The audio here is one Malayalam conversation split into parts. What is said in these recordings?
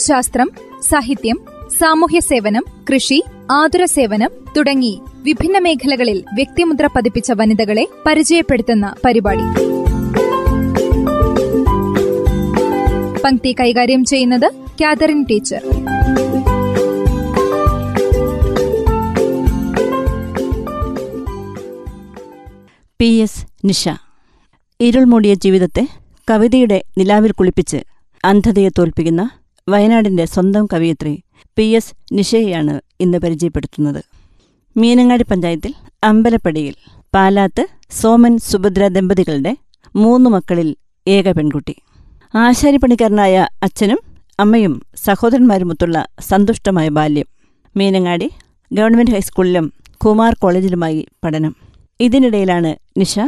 ശാസ്ത്രം സാഹിത്യം സാമൂഹ്യ സേവനം കൃഷി ആതുര സേവനം തുടങ്ങി വിഭിന്ന മേഖലകളിൽ വ്യക്തിമുദ്ര പതിപ്പിച്ച വനിതകളെ പരിചയപ്പെടുത്തുന്ന പരിപാടി. പങ്ക്തി കൈകാര്യം ചെയ്യുന്നത് Catherine teacher. P S Nisha. ഇരുൾമൂടിയ ജീവിതത്തെ കവിതയുടെ നിലാവിൽ കുളിപ്പിച്ച് അന്ധതയെ തോൽപ്പിക്കുന്ന വയനാടിന്റെ സ്വന്തം കവിയത്രി പി എസ് നിഷയെയാണ് ഇന്ന് പരിചയപ്പെടുത്തുന്നത്. മീനങ്ങാടി പഞ്ചായത്തിൽ അമ്പലപ്പടിയിൽ പാലാത്ത് സോമൻ സുഭദ്ര ദമ്പതികളുടെ മൂന്ന് മക്കളിൽ ഏക പെൺകുട്ടി. ആശാരിപ്പണിക്കാരനായ അച്ഛനും അമ്മയും സഹോദരന്മാരുമൊത്തുള്ള സന്തുഷ്ടമായ ബാല്യം. മീനങ്ങാടി ഗവൺമെന്റ് ഹൈസ്കൂളിലും കുമാർ കോളേജിലുമായി പഠനം. ഇതിനിടയിലാണ് നിഷ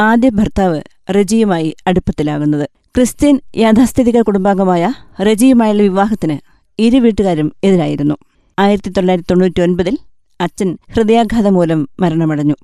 ആദ്യ ഭർത്താവ് റജിയുമായി അടുപ്പത്തിലാകുന്നത്. ക്രിസ്ത്യൻ യാഥാസ്ഥിതിക കുടുംബാംഗമായ റജിയുമായുള്ള വിവാഹത്തിന് ഇരു വീട്ടുകാരും എതിരായിരുന്നു. ആയിരത്തി തൊള്ളായിരത്തി തൊണ്ണൂറ്റി ഒൻപതിൽ അച്ഛൻ ഹൃദയാഘാതം മൂലം മരണമടഞ്ഞു.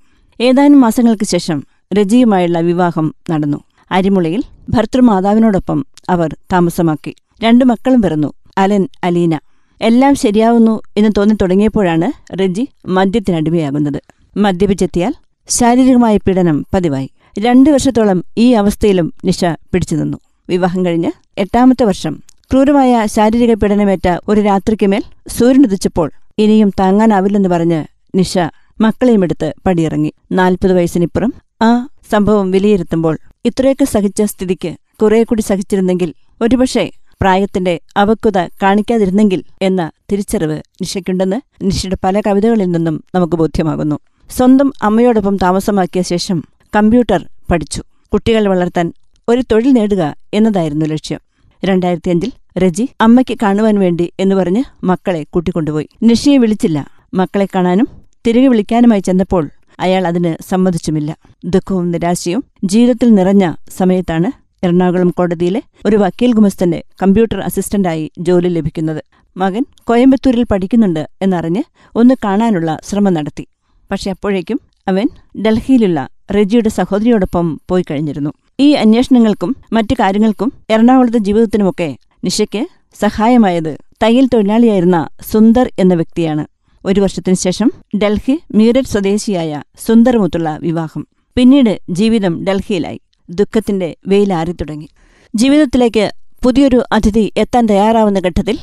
ഏതാനും മാസങ്ങൾക്ക് ശേഷം രജിയുമായുള്ള വിവാഹം നടന്നു. അരിമുളയിൽ ഭർത്തൃമാതാവിനോടൊപ്പം അവർ താമസമാക്കി. രണ്ടു മക്കളും പിറന്നു അലൻ അലീന. എല്ലാം ശരിയാവുന്നു എന്ന് തോന്നി തോന്നിത്തുടങ്ങിയപ്പോഴാണ് റെജി മദ്യത്തിനടിമയാകുന്നത്. മദ്യപിച്ചെത്തിയാൽ ശാരീരികമായ പീഡനം പതിവായി. രണ്ടു വർഷത്തോളം ഈ അവസ്ഥയിലും നിഷ പിടിച്ചു നിന്നു. വിവാഹം കഴിഞ്ഞ് എട്ടാമത്തെ വർഷം ക്രൂരമായ ശാരീരിക പീഡനമേറ്റ ഒരു രാത്രിക്ക് രാത്രിക്കുമേൽ സൂര്യനുദിച്ചപ്പോൾ ഇനിയും താങ്ങാനാവില്ലെന്ന് പറഞ്ഞ് നിഷ മക്കളെയും എടുത്ത് പടിയിറങ്ങി. നാൽപ്പത് വയസ്സിനിപ്പുറം ആ സംഭവം വിലയിരുത്തുമ്പോൾ ഇത്രയൊക്കെ സഹിച്ച സ്ഥിതിക്ക് കുറെ കൂടി സഹിച്ചിരുന്നെങ്കിൽ ഒരുപക്ഷെ പ്രായത്തിന്റെ അവക്കുത കാണിക്കാതിരുന്നെങ്കിൽ എന്ന തിരിച്ചറിവ് നിഷയ്ക്കുണ്ടെന്ന് നിഷയുടെ പല കവിതകളിൽ നിന്നും നമുക്ക് ബോധ്യമാകുന്നു. സ്വന്തം അമ്മയോടൊപ്പം താമസമാക്കിയ ശേഷം കമ്പ്യൂട്ടർ പഠിച്ചു. കുട്ടികൾ വളർത്താൻ ഒരു തൊഴിൽ നേടുക എന്നതായിരുന്നു ലക്ഷ്യം. രണ്ടായിരത്തിയഞ്ചിൽ രജി അമ്മയ്ക്ക് കാണുവാൻ വേണ്ടി എന്ന് പറഞ്ഞ് മക്കളെ കൂട്ടിക്കൊണ്ടുപോയി. നിഷയെ വിളിച്ചില്ല. മക്കളെ കാണാനും തിരികെ വിളിക്കാനുമായി ചെന്നപ്പോൾ അയാൾ അതിന് സമ്മതിച്ചുമില്ല. ദുഃഖവും നിരാശയും ജീവിതത്തിൽ നിറഞ്ഞ സമയത്താണ് എറണാകുളം കോടതിയിലെ ഒരു വക്കീൽ ഗുമസ്തന്റെ കമ്പ്യൂട്ടർ അസിസ്റ്റന്റായി ജോലി ലഭിക്കുന്നത്. മകൻ കോയമ്പത്തൂരിൽ പഠിക്കുന്നുണ്ട് എന്നറിഞ്ഞ് ഒന്ന് കാണാനുള്ള ശ്രമം നടത്തി. പക്ഷെ അപ്പോഴേക്കും അവൻ ഡൽഹിയിലുള്ള റെജിയുടെ സഹോദരിയോടൊപ്പം പോയി കഴിഞ്ഞിരുന്നു. ഈ അന്വേഷണങ്ങൾക്കും മറ്റു കാര്യങ്ങൾക്കും എറണാകുളത്തെ ജീവിതത്തിനുമൊക്കെ നിഷയ്ക്ക് സഹായമായത് തയ്യൽ തൊഴിലാളിയായിരുന്ന സുന്ദർ എന്ന വ്യക്തിയാണ്. ഒരു വർഷത്തിനു ശേഷം ഡൽഹി മീററ്റ് സ്വദേശിയായ സുന്ദർമുത്തുള്ള വിവാഹം. പിന്നീട് ജീവിതം ഡൽഹിയിലായി. ദുഃഖത്തിന്റെ വെയിലാറി തുടങ്ങി. ജീവിതത്തിലേക്ക് പുതിയൊരു അതിഥി എത്താൻ തയ്യാറാവുന്ന ഘട്ടത്തിൽ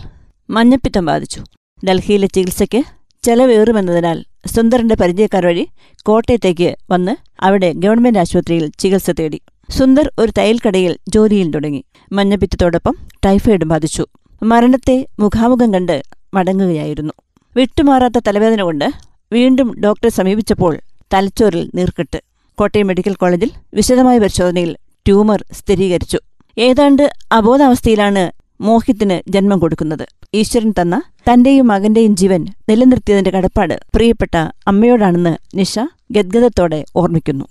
മഞ്ഞപ്പിത്തം ബാധിച്ചു. ഡൽഹിയിലെ ചികിത്സയ്ക്ക് ചെലവേറുമെന്നതിനാൽ സുന്ദറിന്റെ പരിചയക്കാർ വഴി കോട്ടയത്തേക്ക് വന്ന് അവിടെ ഗവൺമെന്റ് ആശുപത്രിയിൽ ചികിത്സ തേടി. സുന്ദർ ഒരു തയ്യൽക്കടയിൽ ജോലിയിൽ തുടങ്ങി. മഞ്ഞപ്പിത്തത്തോടൊപ്പം ടൈഫോയിഡ് ബാധിച്ചു. മരണത്തെ മുഖാമുഖം കണ്ട് മടങ്ങുകയായിരുന്നു. വിട്ടുമാറാത്ത തലവേദന കൊണ്ട് വീണ്ടും ഡോക്ടറെ സമീപിച്ചപ്പോൾ തലച്ചോറിൽ നീർക്കെട്ട്. കോട്ടയം മെഡിക്കൽ കോളേജിൽ വിശദമായ പരിശോധനയിൽ ട്യൂമർ സ്ഥിരീകരിച്ചു. ഏതാണ്ട് അബോധാവസ്ഥയിലാണ് മോഹിത്തിന് ജന്മം കൊടുക്കുന്നത്. ഈശ്വരൻ തന്ന തന്റെയും മകന്റെയും ജീവൻ നിലനിർത്തിയതിന്റെ കടപ്പാട് പ്രിയപ്പെട്ട അമ്മയോടാണെന്ന് നിഷ ഗദ്ഗതത്തോടെ ഓർമ്മിക്കുന്നു.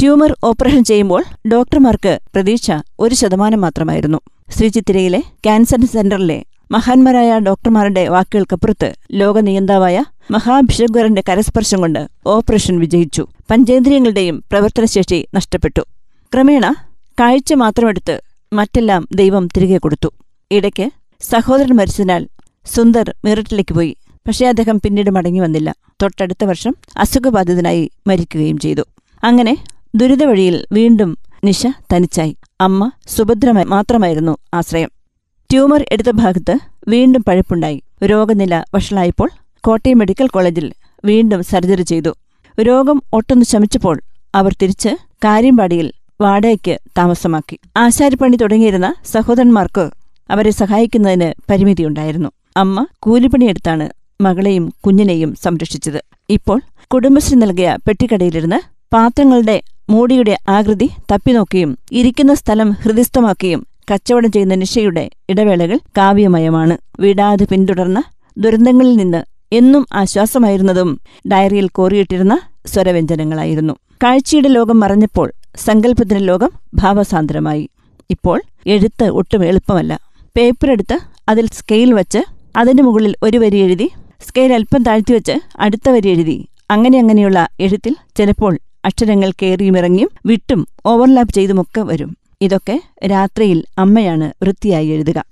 ട്യൂമർ ഓപ്പറേഷൻ ചെയ്യുമ്പോൾ ഡോക്ടർമാർക്ക് പ്രതീക്ഷ ഒരു ശതമാനം മാത്രമായിരുന്നു. ശ്രീചിത്തിരയിലെ ക്യാൻസർ സെന്ററിലെ മഹാന്മാരായ ഡോക്ടർമാരുടെ വാക്കുകൾക്കപ്പുറത്ത് ലോക നിയന്താവായ മഹാഭിഷഗ്വരന്റെ കരസ്പർശം കൊണ്ട് ഓപ്പറേഷൻ വിജയിച്ചു. പഞ്ചേന്ദ്രിയങ്ങളുടെയും പ്രവർത്തനശേഷി നഷ്ടപ്പെട്ടു. ക്രമേണ കാഴ്ച മാത്രമെടുത്ത് മറ്റെല്ലാം ദൈവം തിരികെ കൊടുത്തു. ഇടയ്ക്ക് സഹോദരൻ മരിച്ചതിനാൽ സുന്ദർ മീററ്റിലേക്ക് പോയി. പക്ഷേ അദ്ദേഹം പിന്നീട് മടങ്ങി വന്നില്ല. തൊട്ടടുത്ത വർഷം അസുഖബാധിതനായി മരിക്കുകയും ചെയ്തു. അങ്ങനെ ദുരിതവഴിയിൽ വീണ്ടും നിഷ തനിച്ചായി. അമ്മ സുഭദ്ര മാത്രമായിരുന്നു ആശ്രയം. ട്യൂമർ എടുത്ത ഭാഗത്ത് വീണ്ടും പഴുപ്പുണ്ടായി. രോഗനില വഷളായപ്പോൾ കോട്ടയം മെഡിക്കൽ കോളേജിൽ വീണ്ടും സർജറി ചെയ്തു. രോഗം ഒട്ടൊന്ന് ശമിച്ചപ്പോൾ അവർ തിരിച്ച് കാര്യമ്പാടിയിൽ വാടകയ്ക്ക് താമസമാക്കി. ആശാരിപ്പണി തുടങ്ങിയിരുന്ന സഹോദരന്മാർക്ക് അവരെ സഹായിക്കുന്നതിന് പരിമിതിയുണ്ടായിരുന്നു. അമ്മ കൂലിപ്പണിയെടുത്താണ് മകളെയും കുഞ്ഞിനെയും സംരക്ഷിച്ചത്. ഇപ്പോൾ കുടുംബശ്രീ നൽകിയ പെട്ടിക്കടയിലിരുന്ന് പാത്രങ്ങളുടെ മൂടിയുടെ ആകൃതി തപ്പിനോക്കിയും ഇരിക്കുന്ന സ്ഥലം ഹൃദിസ്ഥമാക്കിയും കച്ചവടം ചെയ്യുന്ന നിഷയുടെ ഇടവേളകൾ കാവ്യമയമാണ്. വിടാതെ പിന്തുടർന്ന ദുരന്തങ്ങളിൽ നിന്ന് എന്നും ആശ്വാസമായിരുന്നതും ഡയറിയിൽ കോറിയിട്ടിരുന്ന സ്വരവ്യഞ്ജനങ്ങളായിരുന്നു. കാഴ്ചയുടെ ലോകം മറഞ്ഞപ്പോൾ സങ്കല്പത്തിന്റെ ലോകം ഭാവസാന്ദ്രമായി. ഇപ്പോൾ എഴുത്ത് ഒട്ടും എളുപ്പമല്ല. പേപ്പറെടുത്ത് അതിൽ സ്കെയിൽ വെച്ച് അതിന് മുകളിൽ ഒരു വരി എഴുതി സ്കെയിൽ അല്പം താഴ്ത്തി വെച്ച് അടുത്ത വരി എഴുതി. അങ്ങനെ അങ്ങനെയുള്ള എഴുത്തിൽ ചിലപ്പോൾ അക്ഷരങ്ങൾ കയറിയും ഇറങ്ങിയും വിട്ടും ഓവർലാപ്പ് ചെയ്തുമൊക്കെ വരും. ഇതൊക്കെ രാത്രിയിൽ അമ്മയാണ് വൃത്തിയായി എഴുതുക.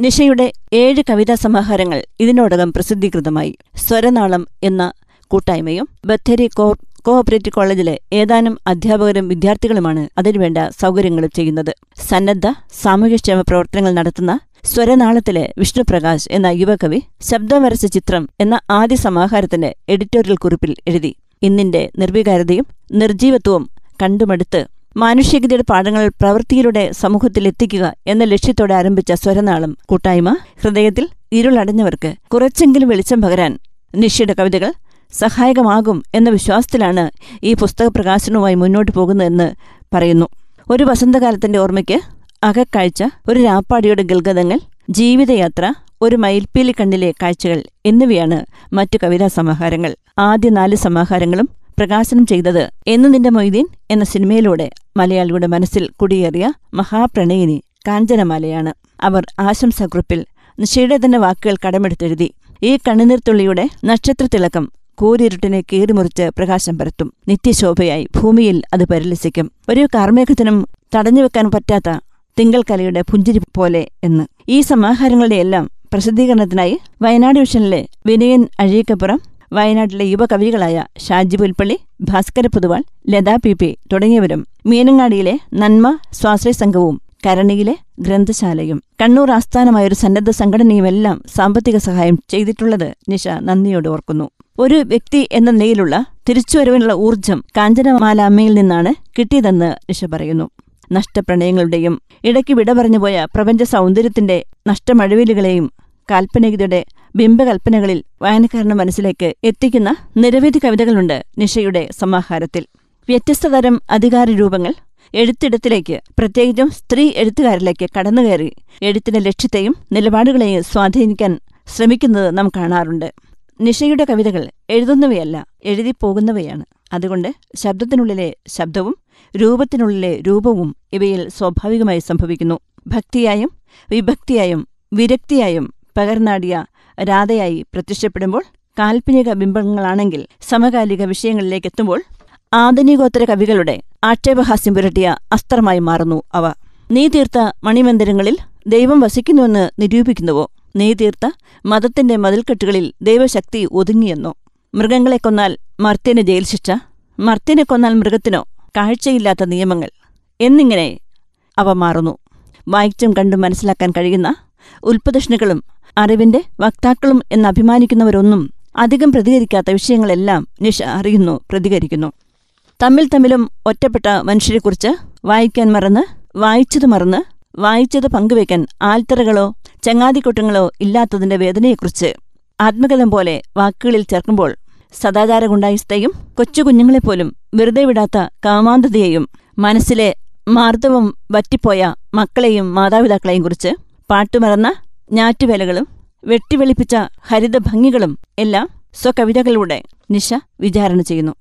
നിഷയുടെ ഏഴ് കവിതാ സമാഹാരങ്ങൾ ഇതിനോടകം പ്രസിദ്ധീകൃതമായി. സ്വരനാളം എന്ന കൂട്ടായ്മയും ബത്തേരി കോ കോഓപ്പറേറ്റീവ് കോളേജിലെ ഏതാനും അധ്യാപകരും വിദ്യാർത്ഥികളുമാണ് അതിനുവേണ്ട സൗകര്യങ്ങളും ചെയ്യുന്നത്. സന്നദ്ധ സാമൂഹ്യക്ഷേമ പ്രവർത്തനങ്ങൾ നടത്തുന്ന സ്വരനാളത്തിലെ വിഷ്ണുപ്രകാശ് എന്ന യുവകവി ശബ്ദം വരച്ച ചിത്രം എന്ന ആദ്യ സമാഹാരത്തിന്റെ എഡിറ്റോറിയൽ കുറിപ്പിൽ എഴുതി. ഇന്നിന്റെ നിർവികാരതയും നിർജീവത്വവും കണ്ടുമടുത്ത് മാനുഷികതയുടെ പാഠങ്ങൾ പ്രവൃത്തിയിലൂടെ സമൂഹത്തിലെത്തിക്കുക എന്ന ലക്ഷ്യത്തോടെ ആരംഭിച്ച സ്വരനാളം കൂട്ടായ്മ ഹൃദയത്തിൽ ഇരുളടഞ്ഞവർക്ക് കുറച്ചെങ്കിലും വെളിച്ചം പകരാൻ നിഷയുടെ കവിതകൾ സഹായകമാകും എന്ന വിശ്വാസത്തിലാണ് ഈ പുസ്തക പ്രകാശനവുമായി മുന്നോട്ട് പോകുന്നതെന്ന് പറയുന്നു. ഒരു വസന്തകാലത്തിന്റെ ഓർമ്മയ്ക്ക് അകക്കാഴ്ച ഒരു രാപ്പാടിയുടെ ഗൽഗതങ്ങൾ ജീവിതയാത്ര ഒരു മയിൽപ്പീലി കണ്ണിലെ കാഴ്ചകൾ എന്നിവയാണ് മറ്റു കവിതാ സമാഹാരങ്ങൾ. ആദ്യ നാല് സമാഹാരങ്ങളും പ്രകാശനം ചെയ്തത് എന്ന് നിന്റെ മൊയ്തീൻ എന്ന സിനിമയിലൂടെ മലയാളിയുടെ മനസ്സിൽ കുടിയേറിയ മഹാപ്രണയിനി കാഞ്ചനമാലയാണ്. അവർ ആശംസാക്കുറിപ്പിൽ നിഷയുടെ തന്നെ വാക്കുകൾ കടമെടുത്തെഴുതി ഈ കണ്ണുനീർത്തുള്ളിയുടെ നക്ഷത്രത്തിളക്കം കൂരിരുട്ടിനെ കീറിമുറിച്ച് പ്രകാശം പരത്തും. നിത്യശോഭയായി ഭൂമിയിൽ അത് പരിലസിക്കും. ഒരു കാർമേഘത്തിനും തടഞ്ഞുവെക്കാൻ പറ്റാത്ത തിങ്കൾക്കലയുടെ പുഞ്ചിരി പോലെ എന്ന്. ഈ സമാഹാരങ്ങളുടെയെല്ലാം പ്രസിദ്ധീകരണത്തിനായി വയനാട് വിഷനിലെ വിനയൻ അഴീക്കപ്പുറം വയനാട്ടിലെ യുവകവികളായ ഷാജി പുൽപ്പള്ളി ഭാസ്കര പുതുവാൾ ലതാ പി പി തുടങ്ങിയവരും മീനങ്ങാടിയിലെ നന്മ സ്വാശ്രയ സംഘവും കരണിയിലെ ഗ്രന്ഥശാലയും കണ്ണൂർ ആസ്ഥാനമായൊരു സന്നദ്ധ സംഘടനയുമെല്ലാം സാമ്പത്തിക സഹായം ചെയ്തിട്ടുള്ളത് നിഷ നന്ദിയോട് ഓർക്കുന്നു. ഒരു വ്യക്തി എന്ന നിലയിലുള്ള തിരിച്ചുവരവിനുള്ള ഊർജം കാഞ്ചനമാല അമ്മയിൽ നിന്നാണ് കിട്ടിയതെന്ന് ഋഷ പറയുന്നു. നഷ്ടപ്രണയങ്ങളുടെയും ഇടയ്ക്ക് വിട പറഞ്ഞുപോയ പ്രപഞ്ച സൗന്ദര്യത്തിന്റെ നഷ്ടമഴവിലുകളെയും കാൽപ്പനികതയുടെ ബിംബകൽപ്പനകളിൽ വായനക്കാരന്റെ മനസ്സിലേക്ക് എത്തിക്കുന്ന നിരവധി കവിതകളുണ്ട് നിഷയുടെ സമാഹാരത്തിൽ. വ്യത്യസ്ത തരം അധികാര രൂപങ്ങൾ എഴുത്തിടത്തിലേക്ക് പ്രത്യേകിച്ചും സ്ത്രീ എഴുത്തുകാരിലേക്ക് കടന്നുകയറി എഴുത്തിന്റെ ലക്ഷ്യത്തെയും നിലപാടുകളെയും സ്വാധീനിക്കാൻ ശ്രമിക്കുന്നത് നാം കാണാറുണ്ട്. നിഷയുടെ കവിതകൾ എഴുതുന്നവയല്ല എഴുതിപ്പോകുന്നവയാണ്. അതുകൊണ്ട് ശബ്ദത്തിനുള്ളിലെ ശബ്ദവും രൂപത്തിനുള്ളിലെ രൂപവും ഇവയിൽ സ്വാഭാവികമായി സംഭവിക്കുന്നു. ഭക്തിയായും വിഭക്തിയായും വിരക്തിയായും പകർന്നാടിയ രാധയായി പ്രത്യക്ഷപ്പെടുമ്പോൾ കാൽപ്പനിക ബിംബങ്ങളാണെങ്കിൽ സമകാലിക വിഷയങ്ങളിലേക്ക് എത്തുമ്പോൾ ആധുനികോത്തര കവികളുടെ ആക്ഷേപഹാസ്യം പുരട്ടിയ അസ്ത്രമായി മാറുന്നു അവ. നീ തീർത്ത മണിമന്ദിരങ്ങളിൽ ദൈവം വസിക്കുന്നുവെന്ന് നിരൂപിക്കുന്നുവോ? നീ മതത്തിന്റെ മതിൽക്കെട്ടുകളിൽ ദൈവശക്തി ഒതുങ്ങിയെന്നോ. മൃഗങ്ങളെ കൊന്നാൽ മർത്യന് ജയിൽ ശിക്ഷ മർത്യനെ കൊന്നാൽ മൃഗത്തിനോ കാഴ്ചയില്ലാത്ത നിയമങ്ങൾ എന്നിങ്ങനെ അവ മാറുന്നു. വായിച്ചും കണ്ടും മനസ്സിലാക്കാൻ കഴിയുന്ന ഉൽപ്പദഷ്ണികളും അറിവിന്റെ വക്താക്കളും എന്നഭിമാനിക്കുന്നവരൊന്നും അധികം പ്രതികരിക്കാത്ത വിഷയങ്ങളെല്ലാം നിഷ അറിയുന്നു പ്രതികരിക്കുന്നു. തമ്മിൽ തമ്മിലും ഒറ്റപ്പെട്ട മനുഷ്യരെക്കുറിച്ച് വായിക്കാൻ മറന്ന് വായിച്ചത് മറന്ന് വായിച്ചത് പങ്കുവയ്ക്കാൻ ആൽത്തറകളോ ചങ്ങാതിക്കൊട്ടങ്ങളോ ഇല്ലാത്തതിന്റെ വേദനയെക്കുറിച്ച് ആത്മകഥം പോലെ വാക്കുകളിൽ ചേർക്കുമ്പോൾ സദാചാരഗുണ്ടായിസ്തയും കൊച്ചുകുഞ്ഞുങ്ങളെപ്പോലും വെറുതെ വിടാത്ത കാമാന്തതയെയും മനസ്സിലെ മാർദ്ദവം വറ്റിപ്പോയ മക്കളെയും മാതാപിതാക്കളെയും കുറിച്ച് പാട്ടുമറന്ന ഞാറ്റുവേലകളും വെട്ടിവെളിപ്പിച്ച ഹരിതഭംഗികളും എല്ലാം സ്വകവിതകളിലൂടെ നിശ വിചാരണ ചെയ്യുന്നു.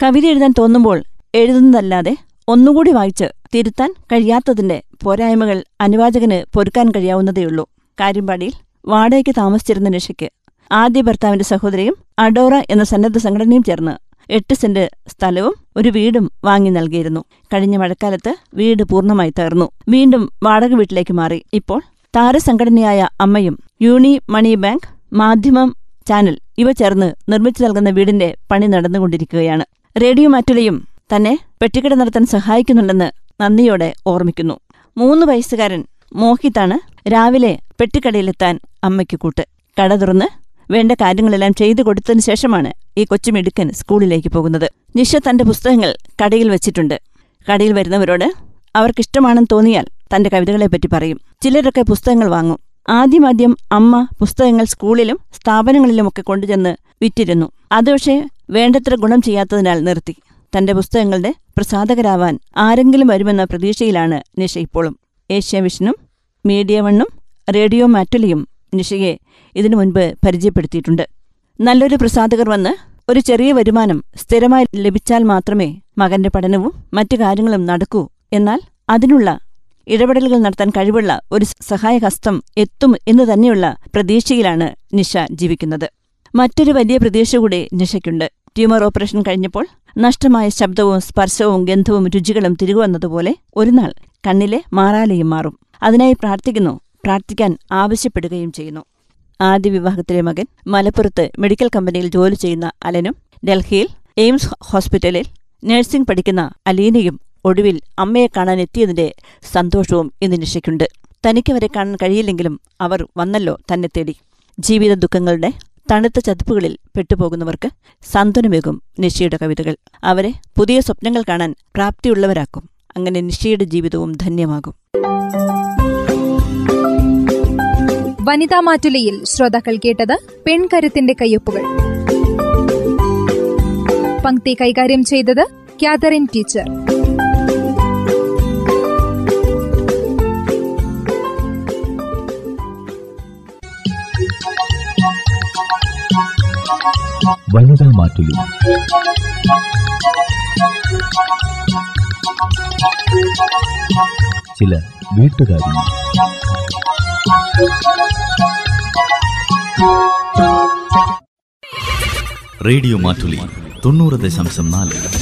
കവിത എഴുതാൻ തോന്നുമ്പോൾ എഴുതുന്നതല്ലാതെ ഒന്നുകൂടി വായിച്ച് തിരുത്താൻ കഴിയാത്തതിന്റെ പോരായ്മകൾ അനുവാചകന് പൊരുക്കാൻ കഴിയാവുന്നതേയുള്ളൂ. കാര്യമ്പാടിയിൽ വാടകയ്ക്ക് താമസിച്ചിരുന്ന നിഷയ്ക്ക് ആദ്യ ഭർത്താവിന്റെ സഹോദരിയും അഡോറ എന്ന സന്നദ്ധ സംഘടനയും ചേർന്ന് എട്ട് സെന്റ് സ്ഥലവും ഒരു വീടും വാങ്ങി നൽകിയിരുന്നു. കഴിഞ്ഞ മഴക്കാലത്ത് വീട് പൂർണമായി തകർന്നു. വീണ്ടും വാടക വീട്ടിലേക്ക് മാറി. ഇപ്പോൾ താരസംഘടനയായ അമ്മയും Unimoni bank Madhyamam channel ഇവ ചേർന്ന് നിർമ്മിച്ചു നൽകുന്ന വീടിന്റെ പണി നടന്നുകൊണ്ടിരിക്കുകയാണ്. റേഡിയോ മാറ്റുലയും തന്നെ പെട്ടിക്കട നടത്താൻ സഹായിക്കുന്നുണ്ടെന്ന് നന്ദിയോടെ ഓർമ്മിക്കുന്നു. മൂന്ന് വയസ്സുകാരൻ മോഹിതാണ് രാവിലെ പെട്ടിക്കടയിലെത്താൻ അമ്മയ്ക്ക് കൂട്ട്. കട തുറന്ന് വേണ്ട കാര്യങ്ങളെല്ലാം ചെയ്തു കൊടുത്തതിനു ശേഷമാണ് ഈ കൊച്ചുമിടുക്കൻ സ്കൂളിലേക്ക് പോകുന്നത്. നിഷ തന്റെ പുസ്തകങ്ങൾ കടയിൽ വെച്ചിട്ടുണ്ട്. കടയിൽ വരുന്നവരോട് അവർക്കിഷ്ടമാണെന്ന് തോന്നിയാൽ തന്റെ കവിതകളെപ്പറ്റി പറയും. ചിലരൊക്കെ പുസ്തകങ്ങൾ വാങ്ങും. ആദ്യമാദ്യം അമ്മ പുസ്തകങ്ങൾ സ്കൂളിലും സ്ഥാപനങ്ങളിലുമൊക്കെ കൊണ്ടുചെന്ന് വിറ്റിരുന്നു. അത് പക്ഷേ വേണ്ടത്ര ഗുണം ചെയ്യാത്തതിനാൽ നിർത്തി. തന്റെ പുസ്തകങ്ങളുടെ പ്രസാധകരാവാൻ ആരെങ്കിലും വരുമെന്ന പ്രതീക്ഷയിലാണ് നിഷ ഇപ്പോഴും. ഏഷ്യാവിഷനും മീഡിയ വണ്ണും റേഡിയോ മാറ്റുലിയും നിഷയെ ഇതിനു മുൻപ് പരിചയപ്പെടുത്തിയിട്ടുണ്ട്. നല്ലൊരു പ്രസാധകർ വന്ന് ഒരു ചെറിയ വരുമാനം സ്ഥിരമായി ലഭിച്ചാൽ മാത്രമേ മകന്റെ പഠനവും മറ്റു കാര്യങ്ങളും നടക്കൂ. എന്നാൽ അതിനുള്ള ഇടപെടലുകൾ നടത്താൻ കഴിവുള്ള ഒരു സഹായഹസ്തം എത്തും എന്നു തന്നെയുള്ള പ്രതീക്ഷയിലാണ് നിഷ ജീവിക്കുന്നത്. മറ്റൊരു വലിയ പ്രതീക്ഷ കൂടി നിഷയ്ക്കുണ്ട്. ട്യൂമർ ഓപ്പറേഷൻ കഴിഞ്ഞപ്പോൾ നഷ്ടമായ ശബ്ദവും സ്പർശവും ഗന്ധവും രുചികളും തിരികുവന്നതുപോലെ ഒരുനാൾ കണ്ണിലെ മാറാലയും മാറും. അതിനായി പ്രാർത്ഥിക്കുന്നു. പ്രാർത്ഥിക്കാൻ ആവശ്യപ്പെടുകയും ചെയ്യുന്നു. ആദ്യ വിവാഹത്തിലെ മകൻ മലപ്പുറത്ത് മെഡിക്കൽ കമ്പനിയിൽ ജോലി ചെയ്യുന്ന അലനും ഡൽഹിയിൽ എയിംസ് ഹോസ്പിറ്റലിൽ നഴ്സിംഗ് പഠിക്കുന്ന അലീനയും ഒടുവിൽ അമ്മയെ കാണാൻ എത്തിയതിന്റെ സന്തോഷവും ഇന്ന് നിഷയ്ക്കുണ്ട് തനിക്കവരെ കാണാൻ കഴിയില്ലെങ്കിലും അവർ വന്നല്ലോ തന്നെ തേടി. ജീവിത ദുഃഖങ്ങളുടെ തണുത്ത ചതുപ്പുകളിൽ പെട്ടുപോകുന്നവർക്ക് സാന്ത്വനമേകും നിഷയുടെ കവിതകൾ. അവരെ പുതിയ സ്വപ്നങ്ങൾ കാണാൻ പ്രാപ്തിയുള്ളവരാക്കും. അങ്ങനെ നിഷയുടെ ജീവിതവും ധന്യമാകും. വനിതാ മാറ്റുലയിൽ ശ്രോതാക്കൾ കേട്ടത് പെൺകരുത്തിന്റെ കയ്യൊപ്പുകൾ. പങ്ക്തി കൈകാര്യം ചെയ്തത് കാതറിൻ ടീച്ചർ. വനിതാ മാറ്റുലി. ചില വീട്ടുകാരി. റേഡിയോ മാറ്റുലി തൊണ്ണൂറ് ദശാംശം നാല്.